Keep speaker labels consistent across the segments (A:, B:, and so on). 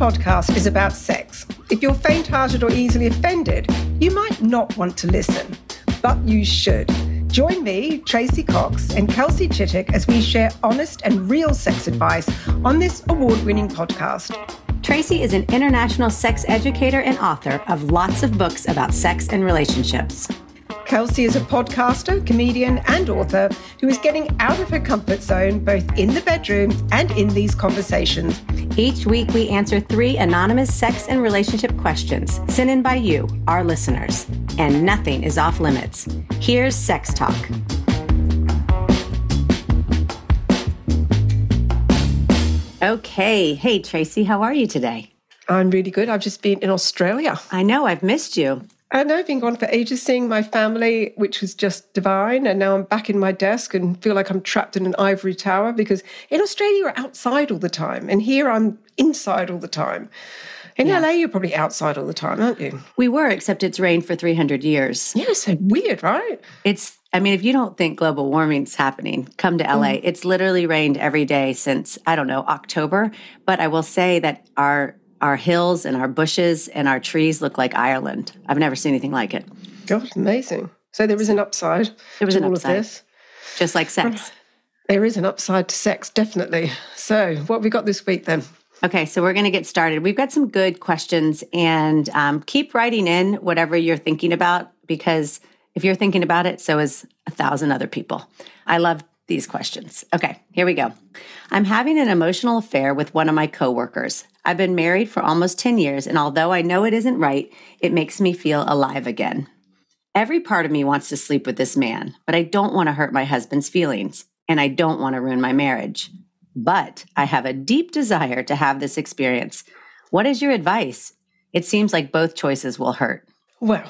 A: podcast is about sex. If you're faint hearted or easily offended, you might not want to listen, but you should. Join me, Tracey Cox, and Kelsey Chittick as we share honest and real sex advice on this award winning podcast.
B: Tracey is an international sex educator and author of lots of books about sex and relationships.
A: Kelsey is a podcaster, comedian, and author who is getting out of her comfort zone both in the bedroom and in these conversations.
B: Each week, we answer three anonymous sex and relationship questions sent in by you, our listeners. And nothing is off limits. Here's Sex Talk. Okay. Hey, Tracey, how are you today?
A: I'm really good. I've just been in Australia.
B: I know, I've missed you.
A: Know I've been gone for ages seeing my family, which was just divine. And now I'm back in my desk and feel like I'm trapped in an ivory tower because in Australia, you're outside all the time. And here I'm inside all the time. In yeah. LA, you're probably outside all the time, aren't you?
B: We were, except it's rained for 300 years.
A: Yeah, so weird, right?
B: It's, I mean, if you don't think global warming's happening, come to LA. Mm. It's literally rained every day since, I don't know, October. But I will say that our our hills and our bushes and our trees look like Ireland. I've never seen anything like it.
A: God, amazing. So there is an upside there was an all upside, of this.
B: Just like sex.
A: There is an upside to sex, definitely. So what have we got this week then?
B: Okay, so we're going to get started. We've got some good questions and um, keep writing in whatever you're thinking about because if you're thinking about it, so is a thousand other people. I love these questions. Okay, here we go. I'm having an emotional affair with one of my coworkers. I've been married for almost 10 years, and although I know it isn't right, it makes me feel alive again. Every part of me wants to sleep with this man, but I don't want to hurt my husband's feelings, and I don't want to ruin my marriage. But I have a deep desire to have this experience. What is your advice? It seems like both choices will hurt.
A: Well,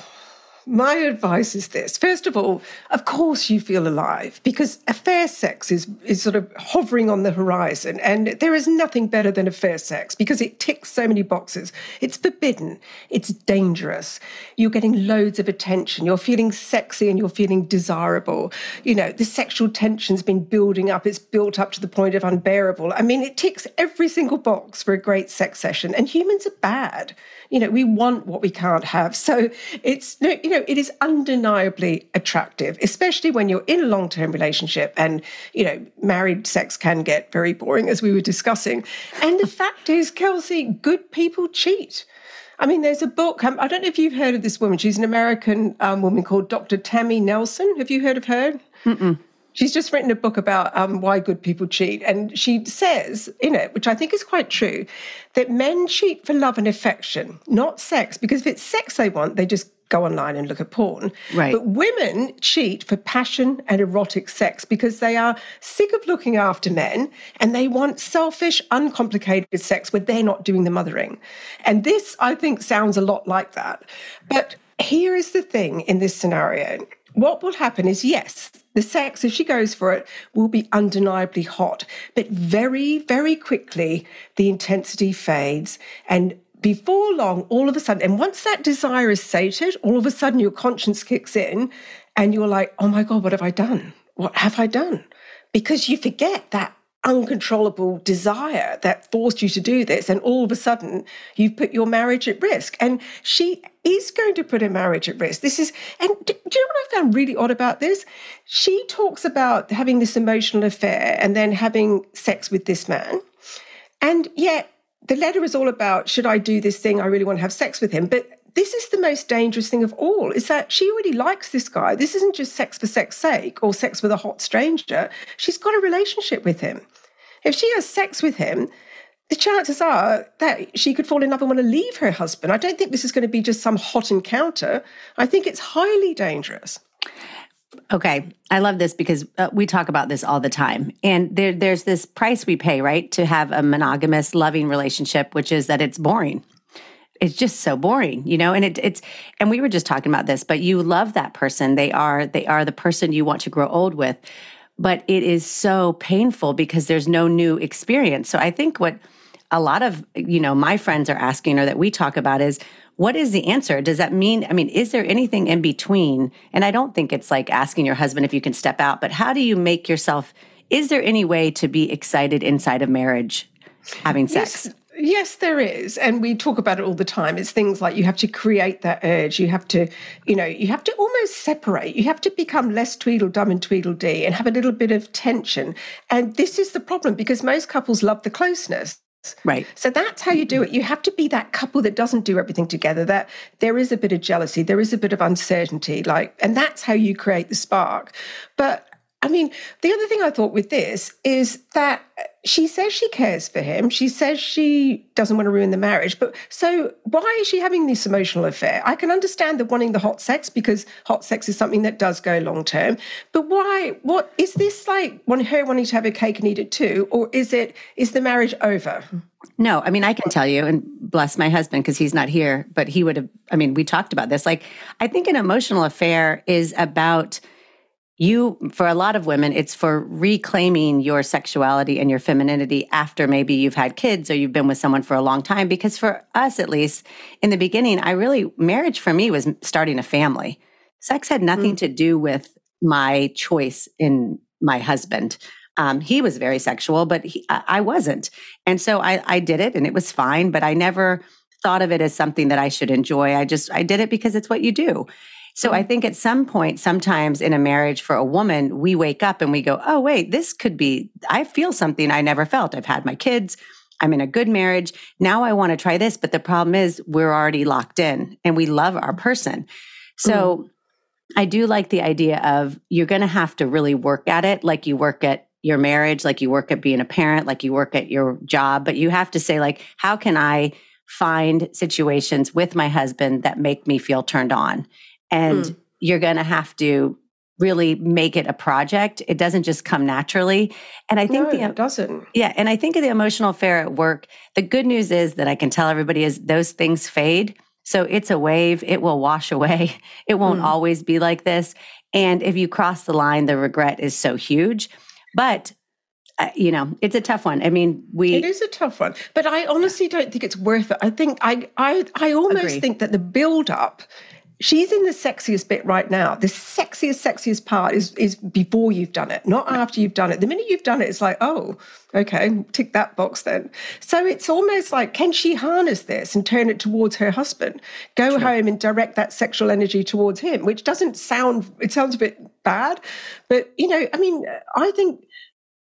A: my advice is this. First of all, of course you feel alive because affair sex is, is sort of hovering on the horizon. And there is nothing better than affair sex because it ticks so many boxes. It's forbidden, it's dangerous. You're getting loads of attention, you're feeling sexy and you're feeling desirable. You know, the sexual tension's been building up, it's built up to the point of unbearable. I mean, it ticks every single box for a great sex session. And humans are bad you know, we want what we can't have. So it's, you know, it is undeniably attractive, especially when you're in a long term relationship and, you know, married sex can get very boring, as we were discussing. And the fact is, Kelsey, good people cheat. I mean, there's a book. Um, I don't know if you've heard of this woman. She's an American um, woman called Dr. Tammy Nelson. Have you heard of her?
B: Mm-mm.
A: She's just written a book about um, why good people cheat. And she says in it, which I think is quite true, that men cheat for love and affection, not sex, because if it's sex they want, they just go online and look at porn.
B: Right.
A: But women cheat for passion and erotic sex because they are sick of looking after men and they want selfish, uncomplicated sex where they're not doing the mothering. And this, I think, sounds a lot like that. But here is the thing in this scenario what will happen is yes, the sex, if she goes for it, will be undeniably hot. But very, very quickly, the intensity fades. And before long, all of a sudden, and once that desire is sated, all of a sudden your conscience kicks in and you're like, oh my God, what have I done? What have I done? Because you forget that uncontrollable desire that forced you to do this. And all of a sudden, you've put your marriage at risk. And she is going to put her marriage at risk. This is, and do, do you know what I found really odd about this? She talks about having this emotional affair and then having sex with this man. And yet, the letter is all about should I do this thing? I really want to have sex with him. But this is the most dangerous thing of all is that she already likes this guy. This isn't just sex for sex sake or sex with a hot stranger. She's got a relationship with him. If she has sex with him, the chances are that she could fall in love and want to leave her husband. I don't think this is going to be just some hot encounter. I think it's highly dangerous.
B: Okay, I love this because uh, we talk about this all the time. And there, there's this price we pay, right, to have a monogamous, loving relationship, which is that it's boring. It's just so boring, you know. And it, it's and we were just talking about this, but you love that person. They are they are the person you want to grow old with. But it is so painful because there's no new experience. So I think what a lot of you know my friends are asking or that we talk about is what is the answer? Does that mean, I mean, is there anything in between? And I don't think it's like asking your husband if you can step out, but how do you make yourself, is there any way to be excited inside of marriage having sex?
A: Yes. There is. And we talk about it all the time. It's things like you have to create that urge. You have to, you know, you have to almost separate. You have to become less Tweedledum and Tweedledee and have a little bit of tension. And this is the problem because most couples love the closeness.
B: Right.
A: So that's how you do it. You have to be that couple that doesn't do everything together, that there is a bit of jealousy, there is a bit of uncertainty, like, and that's how you create the spark. But I mean, the other thing I thought with this is that uh, she says she cares for him. She says she doesn't want to ruin the marriage. But so why is she having this emotional affair? I can understand the wanting the hot sex because hot sex is something that does go long term. But why? What is this like? Her wanting to have a cake and eat it too, or is it is the marriage over?
B: No, I mean I can tell you, and bless my husband because he's not here, but he would have. I mean, we talked about this. Like, I think an emotional affair is about you for a lot of women it's for reclaiming your sexuality and your femininity after maybe you've had kids or you've been with someone for a long time. Because for us at least in the beginning i really marriage for me was starting a family. Sex had nothing mm. to do with my choice in my husband. Um, he was very sexual but he, I, wasn't. And so I, I did it and it was fine but i never thought of it as something that i should enjoy. I just i did it because it's what you do so I think at some point, sometimes in a marriage for a woman, we wake up and we go, oh, wait, this could be, I feel something I never felt. I've had my kids. I'm in a good marriage. Now I want to try this. But the problem is we're already locked in and we love our person. So mm. I do like the idea of you're going to have to really work at it like you work at your marriage, like you work at being a parent, like you work at your job. But you have to say, like, how can I find situations with my husband that make me feel turned on? And mm. you're going to have to really make it a project. It doesn't just come naturally. And I think
A: no, the, it doesn't.
B: Yeah. And I think of the emotional affair at work. The good news is that I can tell everybody is those things fade. So it's a wave. It will wash away. It won't mm. always be like this. And if you cross the line, the regret is so huge. But uh, you know, it's a tough one. I mean, we
A: It is a tough one. But I honestly don't think it's worth it. I think I I I almost agree. think that the build up she's in the sexiest bit right now. The sexiest, sexiest part is is before you've done it, not after you've done it. The minute you've done it, it's like, oh, okay, tick that box then. So it's almost like, can she harness this and turn it towards her husband? Go True. home and direct that sexual energy towards him, which doesn't sound, it sounds a bit bad, but you know, I mean, I think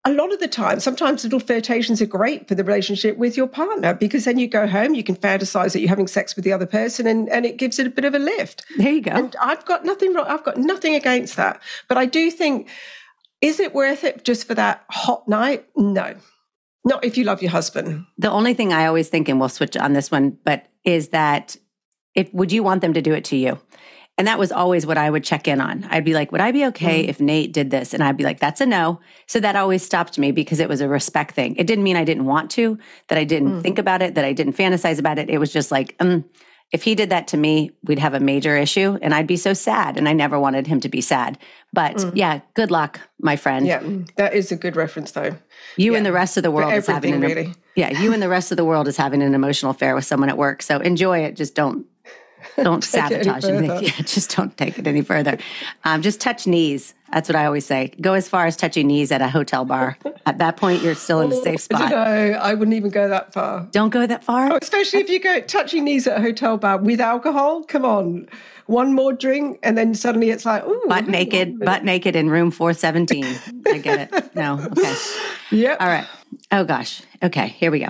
A: a lot of the time, sometimes little flirtations are great for the relationship with your partner because then you go home, you can fantasize that you're having sex with the other person and, and it gives it a bit of a lift.
B: There you go.
A: And I've got nothing wrong, I've got nothing against that. But I do think, is it worth it just for that hot night? No. Not if you love your husband.
B: The only thing I always think, and we'll switch on this one, but is that if would you want them to do it to you? And that was always what I would check in on. I'd be like, would I be okay mm. if Nate did this? And I'd be like, that's a no. So that always stopped me because it was a respect thing. It didn't mean I didn't want to, that I didn't mm. think about it, that I didn't fantasize about it. It was just like, um, if he did that to me, we'd have a major issue and I'd be so sad. And I never wanted him to be sad. But mm. yeah, good luck, my friend.
A: Yeah, that is a good reference though.
B: You
A: yeah.
B: and the rest of the world is having an
A: really.
B: yeah, you and the rest of the world is having an emotional affair with someone at work. So enjoy it. Just don't don't sabotage it. Yeah, just don't take it any further. Um, just touch knees. That's what I always say. Go as far as touching knees at a hotel bar. At that point, you're still in a safe spot.
A: No, I wouldn't even go that far.
B: Don't go that far.
A: Oh, especially if you go touching knees at a hotel bar with alcohol. Come on, one more drink, and then suddenly it's like, ooh,
B: butt naked, butt naked in room four seventeen. I get it. No, okay.
A: Yep.
B: All right. Oh gosh. Okay, here we go.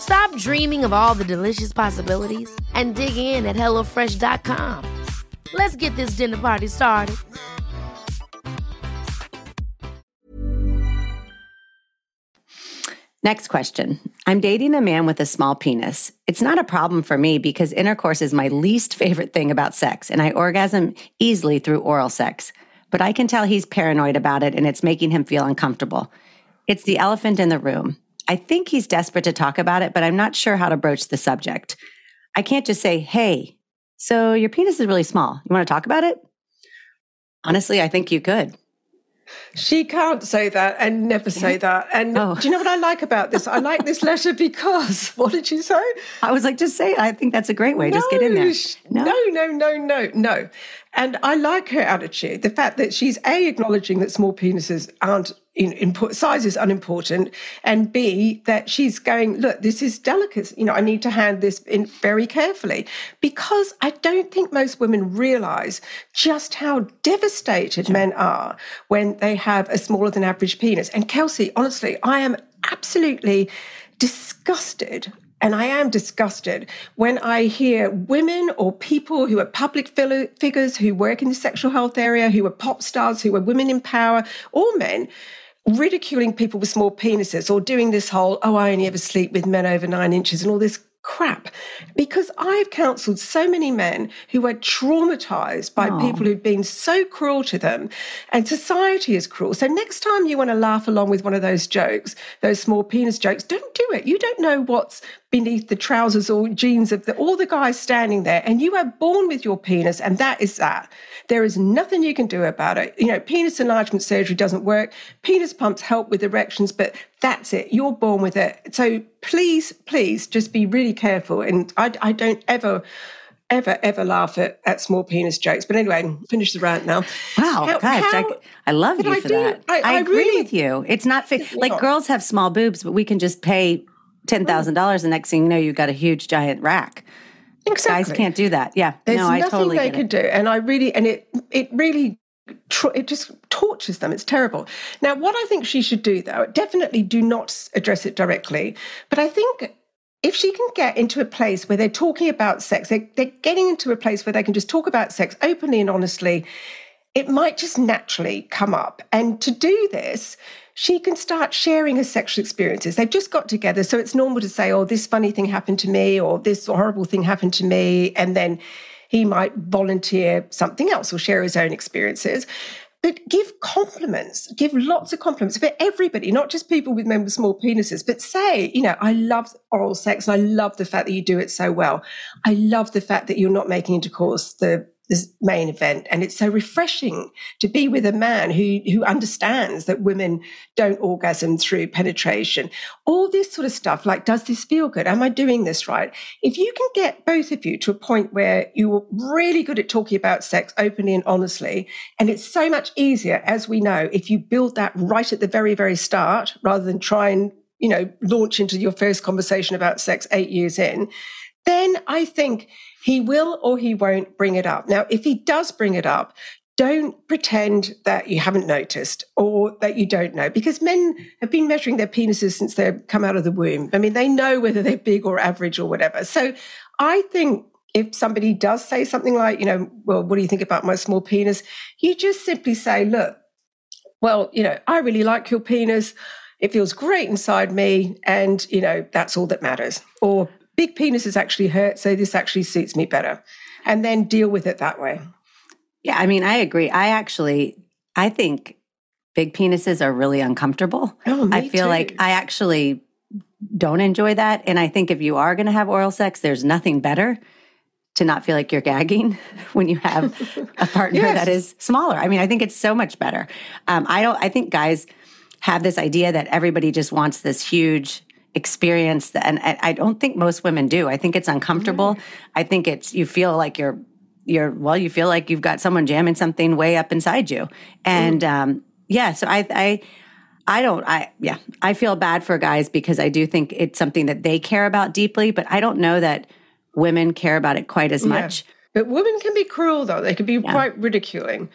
C: Stop dreaming of all the delicious possibilities and dig in at HelloFresh.com. Let's get this dinner party started.
B: Next question. I'm dating a man with a small penis. It's not a problem for me because intercourse is my least favorite thing about sex, and I orgasm easily through oral sex. But I can tell he's paranoid about it and it's making him feel uncomfortable. It's the elephant in the room. I think he's desperate to talk about it, but I'm not sure how to broach the subject. I can't just say, hey, so your penis is really small. You want to talk about it? Honestly, I think you could.
A: She can't say that and never say that. And oh. do you know what I like about this? I like this letter because what did you say?
B: I was like, just say it. I think that's a great way. No, just get in there.
A: No, no, no, no, no, no. And I like her attitude. The fact that she's A, acknowledging that small penises aren't in, in size is unimportant, and B, that she's going, look, this is delicate. You know, I need to hand this in very carefully because I don't think most women realize just how devastated men are when they have a smaller than average penis. And Kelsey, honestly, I am absolutely disgusted and I am disgusted when I hear women or people who are public figures who work in the sexual health area, who are pop stars, who are women in power, or men ridiculing people with small penises or doing this whole, oh, I only ever sleep with men over nine inches and all this crap because I've counseled so many men who are traumatized by Aww. people who've been so cruel to them and society is cruel. So next time you want to laugh along with one of those jokes, those small penis jokes, don't do it. You don't know what's beneath the trousers or jeans of the, all the guys standing there and you are born with your penis and that is that. There is nothing you can do about it. You know, penis enlargement surgery doesn't work. Penis pumps help with erections, but that's it. You're born with it. So please, please just be really careful. And I, I don't ever ever, ever laugh at, at small penis jokes. But anyway, finish the rant now.
B: Wow, how, gosh, how, I, I, love you I for do, that. I, I, agree really, with you. It's not fi- like not. girls have small boobs, but we can just pay ten thousand dollars. The next thing you know, you've got a huge giant rack. Exactly. Guys can't do that. Yeah,
A: there's
B: no,
A: nothing
B: totally
A: they can do, and I really and it it really it just tortures them. It's terrible. Now, what I think she should do, though, definitely do not address it directly. But I think if she can get into a place where they're talking about sex, they're, they're getting into a place where they can just talk about sex openly and honestly, it might just naturally come up. And to do this, she can start sharing her sexual experiences. They've just got together, so it's normal to say, oh, this funny thing happened to me, or this horrible thing happened to me. And then he might volunteer something else or share his own experiences. But give compliments, give lots of compliments for everybody, not just people with men with small penises, but say, you know, I love oral sex and I love the fact that you do it so well. I love the fact that you're not making intercourse the this main event. And it's so refreshing to be with a man who, who understands that women don't orgasm through penetration. All this sort of stuff, like, does this feel good? Am I doing this right? If you can get both of you to a point where you're really good at talking about sex openly and honestly, and it's so much easier, as we know, if you build that right at the very, very start, rather than try and, you know, launch into your first conversation about sex eight years in, then I think he will or he won't bring it up. Now, if he does bring it up, don't pretend that you haven't noticed or that you don't know because men have been measuring their penises since they've come out of the womb. I mean, they know whether they're big or average or whatever. So I think if somebody does say something like, you know, well, what do you think about my small penis? You just simply say, look, well, you know, I really like your penis. It feels great inside me. And, you know, that's all that matters. Or big penises actually hurt, so this actually suits me better. And then deal with it that way.
B: Yeah, I mean, I agree. I actually, I think big penises are really uncomfortable.
A: Oh,
B: I feel
A: too.
B: like I actually don't enjoy that. And I think if you are going to have oral sex, there's nothing better to not feel like you're gagging when you have a partner yes. that is smaller. I mean, I think it's so much better. Um, I don't. I think guys have this idea that everybody just wants this huge experience that, and I, I don't think most women do. I think it's uncomfortable. I think it's you feel like you're you're well, you feel like you've got someone jamming something way up inside you. And um yeah, so I I I don't I yeah, I feel bad for guys because I do think it's something that they care about deeply, but I don't know that women care about it quite as much.
A: Yeah. But women can be cruel though. They can be yeah. quite ridiculing.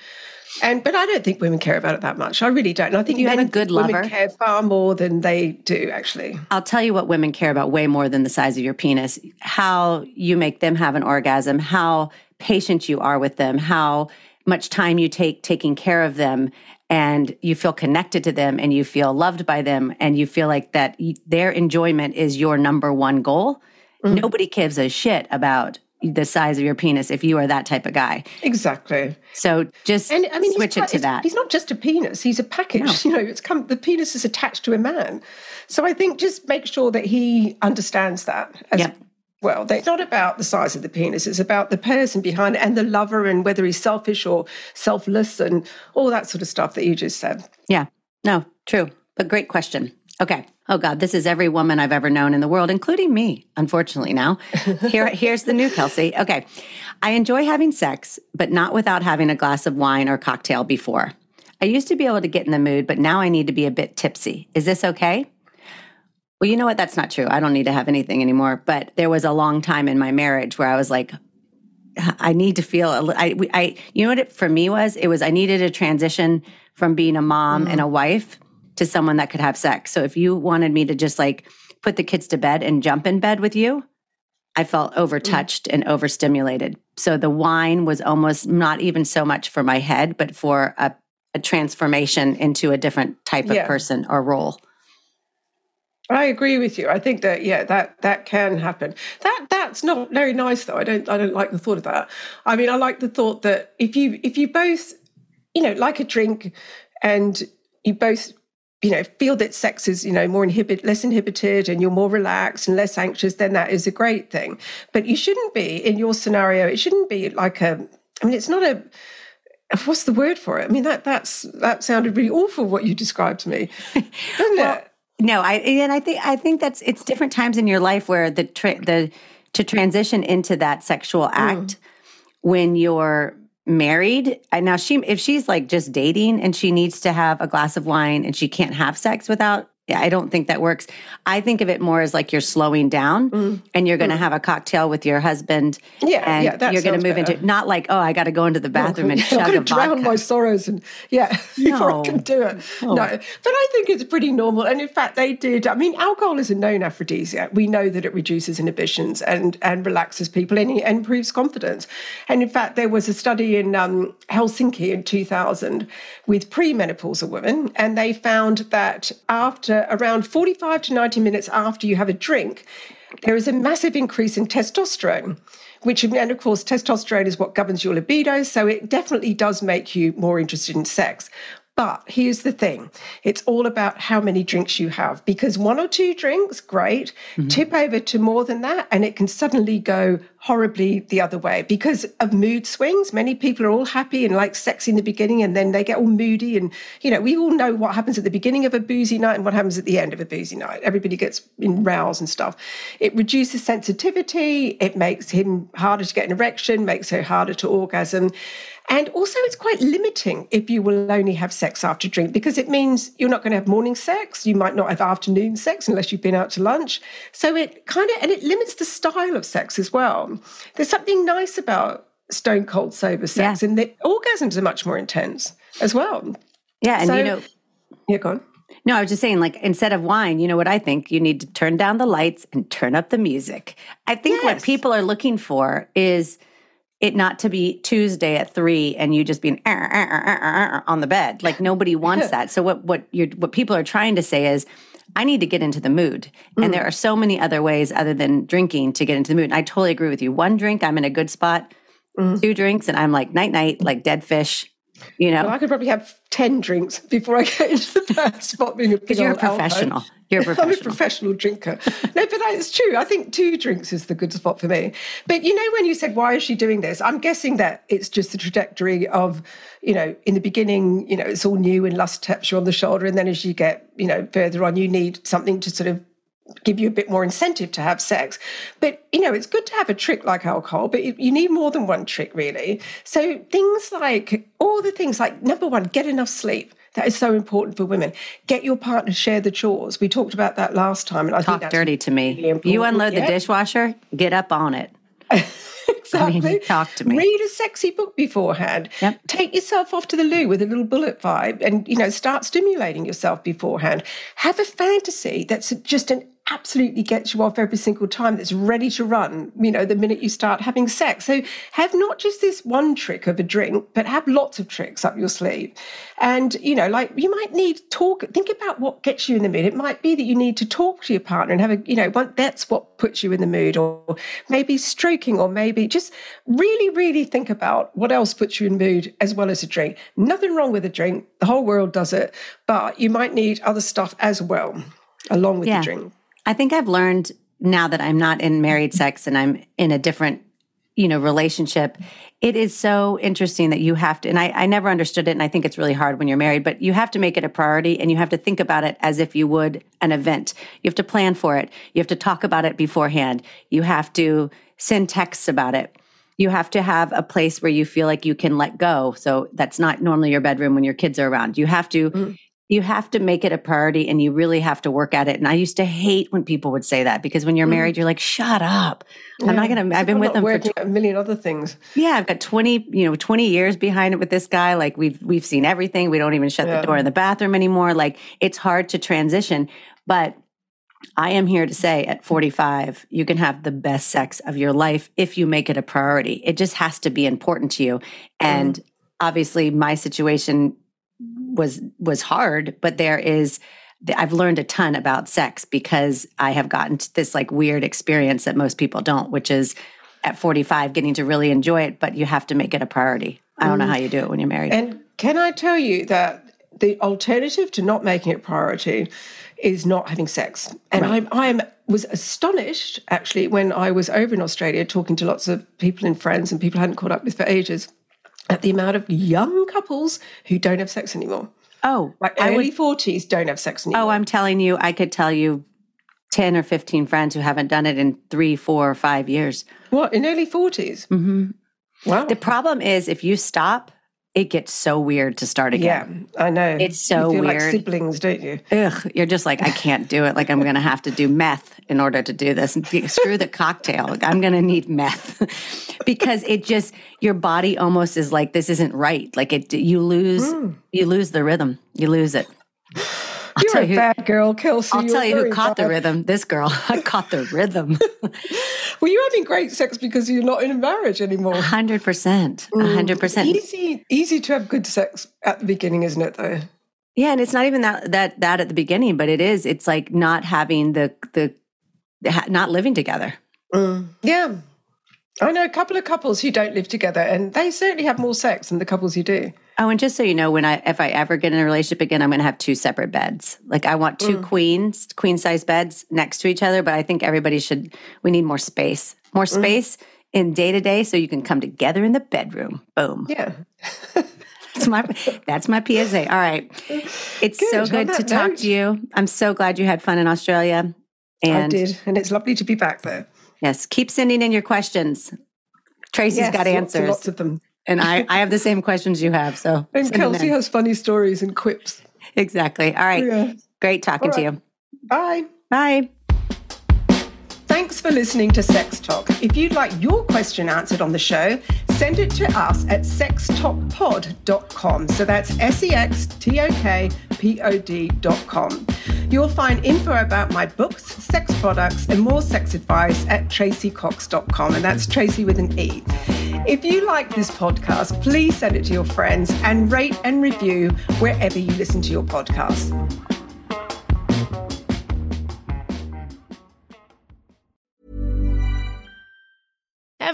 A: And but I don't think women care about it that much. I really don't. And I think
B: you have a good lover.
A: women care far more than they do actually.
B: I'll tell you what women care about way more than the size of your penis. How you make them have an orgasm, how patient you are with them, how much time you take taking care of them and you feel connected to them and you feel loved by them and you feel like that their enjoyment is your number one goal. Mm-hmm. Nobody gives a shit about the size of your penis if you are that type of guy.
A: Exactly.
B: So just and, I mean, switch it to that.
A: He's not just a penis; he's a package. No. You know, it's come. The penis is attached to a man. So I think just make sure that he understands that. As, yep. Well, it's not about the size of the penis; it's about the person behind it and the lover, and whether he's selfish or selfless, and all that sort of stuff that you just said.
B: Yeah. No. True. But great question. Okay. Oh God, this is every woman I've ever known in the world, including me, unfortunately now. Here, here's the new Kelsey. Okay. I enjoy having sex, but not without having a glass of wine or cocktail before. I used to be able to get in the mood, but now I need to be a bit tipsy. Is this okay? Well, you know what? That's not true. I don't need to have anything anymore. But there was a long time in my marriage where I was like, I need to feel. A, I, I, you know what it for me was? It was I needed a transition from being a mom mm. and a wife to someone that could have sex. So if you wanted me to just like put the kids to bed and jump in bed with you, I felt overtouched mm. and overstimulated. So the wine was almost not even so much for my head, but for a, a transformation into a different type yeah. of person or role.
A: I agree with you. I think that yeah, that that can happen. That that's not very nice though. I don't I don't like the thought of that. I mean, I like the thought that if you if you both, you know, like a drink and you both you know feel that sex is you know more inhibit less inhibited and you're more relaxed and less anxious then that is a great thing. But you shouldn't be in your scenario it shouldn't be like a i mean it's not a what's the word for it? I mean that that's that sounded really awful what you described to me doesn't well, it?
B: no i and i think i think that's it's different times in your life where the tra- the to transition into that sexual act mm. when you're married and now she if she's like just dating and she needs to have a glass of wine and she can't have sex without I don't think that works. I think of it more as like you're slowing down mm. and you're going to mm. have a cocktail with your husband.
A: Yeah,
B: and
A: yeah,
B: you're going to move
A: better.
B: into not like oh I got to go into the bathroom no, and chug
A: I'm
B: a
A: drown
B: vodka.
A: my sorrows and yeah before. I can do it. No. no, but I think it's pretty normal. And in fact, they did. I mean, alcohol is a known aphrodisiac. We know that it reduces inhibitions and and relaxes people and, and improves confidence. And in fact, there was a study in um, Helsinki in 2000 with premenopausal women, and they found that after around 45 to 90 minutes after you have a drink, there is a massive increase in testosterone, which, and of course, testosterone is what governs your libido. So it definitely does make you more interested in sex. But here's the thing it's all about how many drinks you have because one or two drinks, great. Mm-hmm. Tip over to more than that, and it can suddenly go horribly the other way because of mood swings. Many people are all happy and like sexy in the beginning, and then they get all moody. And, you know, we all know what happens at the beginning of a boozy night and what happens at the end of a boozy night. Everybody gets in rows and stuff. It reduces sensitivity, it makes him harder to get an erection, makes her harder to orgasm. And also, it's quite limiting if you will only have sex after drink because it means you're not going to have morning sex. You might not have afternoon sex unless you've been out to lunch. So it kind of, and it limits the style of sex as well. There's something nice about stone cold sober sex, yeah. and the orgasms are much more intense as well.
B: Yeah. And so, you know,
A: yeah, go on.
B: No, I was just saying, like, instead of wine, you know what I think? You need to turn down the lights and turn up the music. I think yes. what people are looking for is it not to be Tuesday at three and you just being uh, uh, uh, on the bed. Like nobody wants that. So what what you're what people are trying to say is, I need to get into the mood, mm. and there are so many other ways other than drinking to get into the mood. And I totally agree with you. One drink, I'm in a good spot. Mm. Two drinks, and I'm like night night, like dead fish. You know,
A: Well, I could probably have 10 drinks before I get into the bad spot being a
B: because you're a professional. You're a
A: I'm a
B: professional.
A: professional drinker. no, but it's true. I think two drinks is the good spot for me. But you know, when you said, why is she doing this? I'm guessing that it's just the trajectory of, you know, in the beginning, you know, it's all new and lust taps you on the shoulder. And then as you get, you know, further on, you need something to sort of give you a bit more incentive to have sex. But, you know, it's good to have a trick like alcohol, but you you need more than one trick, really. So things like, all the things like, number one, get enough sleep. That is so important for women. Get your partner to share the chores. We talked about that last time, and I think
B: Talk
A: that's
B: dirty to me.
A: really
B: you unload the dishwasher, get up on it.
A: exactly.
B: I mean, talk to me.
A: Read a sexy book beforehand.
B: Yep.
A: Take yourself off to the loo with a little bullet vibe, and you know, start stimulating yourself beforehand. Have a fantasy that's just an absolutely gets you off every single time that's ready to run you know the minute you start having sex so have not just this one trick of a drink but have lots of tricks up your sleeve and you know like you might need talk think about what gets you in the mood it might be that you need to talk to your partner and have a you know one, that's what puts you in the mood or maybe stroking or maybe just really really think about what else puts you in mood as well as a drink nothing wrong with a drink the whole world does it but you might need other stuff as well along with
B: Yeah.
A: the drink
B: I think I've learned now that I'm not in married sex and I'm in a different, you know, relationship. It is so interesting that you have to, and I, I never understood it. And I think it's really hard when you're married, but you have to make it a priority and you have to think about it as if you would an event. You have to plan for it. You have to talk about it beforehand. You have to send texts about it. You have to have a place where you feel like you can let go. So that's not normally your bedroom when your kids are around. You have to mm. you have to make it a priority and you really have to work at it. And I used to hate when people would say that because when you're mm. married, you're like, shut up. I'm not going to, I've been with them for, tw-
A: a million other things
B: yeah, I've got 20, you know, 20 years behind it with this guy. Like we've, we've seen everything. We don't even shut
A: Yeah.
B: the door in the bathroom anymore. Like it's hard to transition, but I am here to say at 45, you can have the best sex of your life if you make it a priority. It just has to be important to you. And mm-hmm. obviously my situation was was hard, but there is I've learned a ton about sex because I have gotten to this like weird experience that most people don't, which is at 45 getting to really enjoy it, but you have to make it a priority. I don't know mm-hmm. how you do it when you're married.
A: And can I tell you that the alternative to not making it priority is not having sex? And I'm, I'm was astonished actually when I was over in Australia talking to lots of people and friends and people I hadn't caught up with for ages at the amount of young couples who don't have sex anymore.
B: oh,
A: Like
B: I
A: early 40s don't have sex anymore.
B: oh, I'm telling you, I could tell you 10 or 15 friends who haven't done it in three, four, or five years.
A: what, in early 40s?
B: hmm
A: Wow.
B: The problem is if you stop, it gets so weird to start again. yeah.
A: I know.
B: It's so
A: you feel like
B: weird.
A: siblings, don't you?
B: Ugh, you're just like, I can't do it. Like, I'm going to have to do meth in order to do this. Screw the cocktail. Like, I'm going to need meth because it just, your body almost is like, this isn't right. Like, it, you lose, hmm. you lose the rhythm. You lose it. I'll
A: You're a
B: you,
A: bad girl, Kelsey.
B: I'll tell you who caught the rhythm. This girl, I caught the rhythm.
A: Well, you're having great sex because you're not in a marriage anymore.
B: 100%. 100%. Mm.
A: Easy, easy to have good sex at the beginning, isn't it? Though.
B: Yeah, and it's not even that that that at the beginning, but it is. It's like not having the the not living together. Mm.
A: Yeah, I know a couple of couples who don't live together, and they certainly have more sex than the couples who do.
B: Oh, and just so you know, when I if I ever get in a relationship again, I'm going to have two separate beds. Like I want two mm. queens, queen size beds next to each other. But I think everybody should. We need more space, more mm. space in day to day, so you can come together in the bedroom. Boom.
A: Yeah,
B: That's my that's my PSA. All right, it's so
A: Good. On
B: good to
A: that
B: talk to you. I'm so glad you had fun in Australia.
A: I
B: And
A: did, and it's lovely to be back there.
B: yes, keep sending in your questions. Tracey's
A: Yes,
B: got
A: lots
B: answers.
A: lots of them.
B: And I, I have the same questions you have. So
A: And Kelsey has funny stories and quips.
B: exactly. All right.
A: Yeah.
B: Great talking
A: All
B: to you.
A: Bye.
B: Bye.
A: Thanks for listening to Sex Talk. If you'd like your question answered on the show, send it to us at sextalkpod.com. So that's S E X T O K P O D.com. You'll find info about my books, sex products, and more sex advice at traceycox.com. And that's Tracey with an E. If you like this podcast, please send it to your friends and rate and review wherever you listen to your podcasts.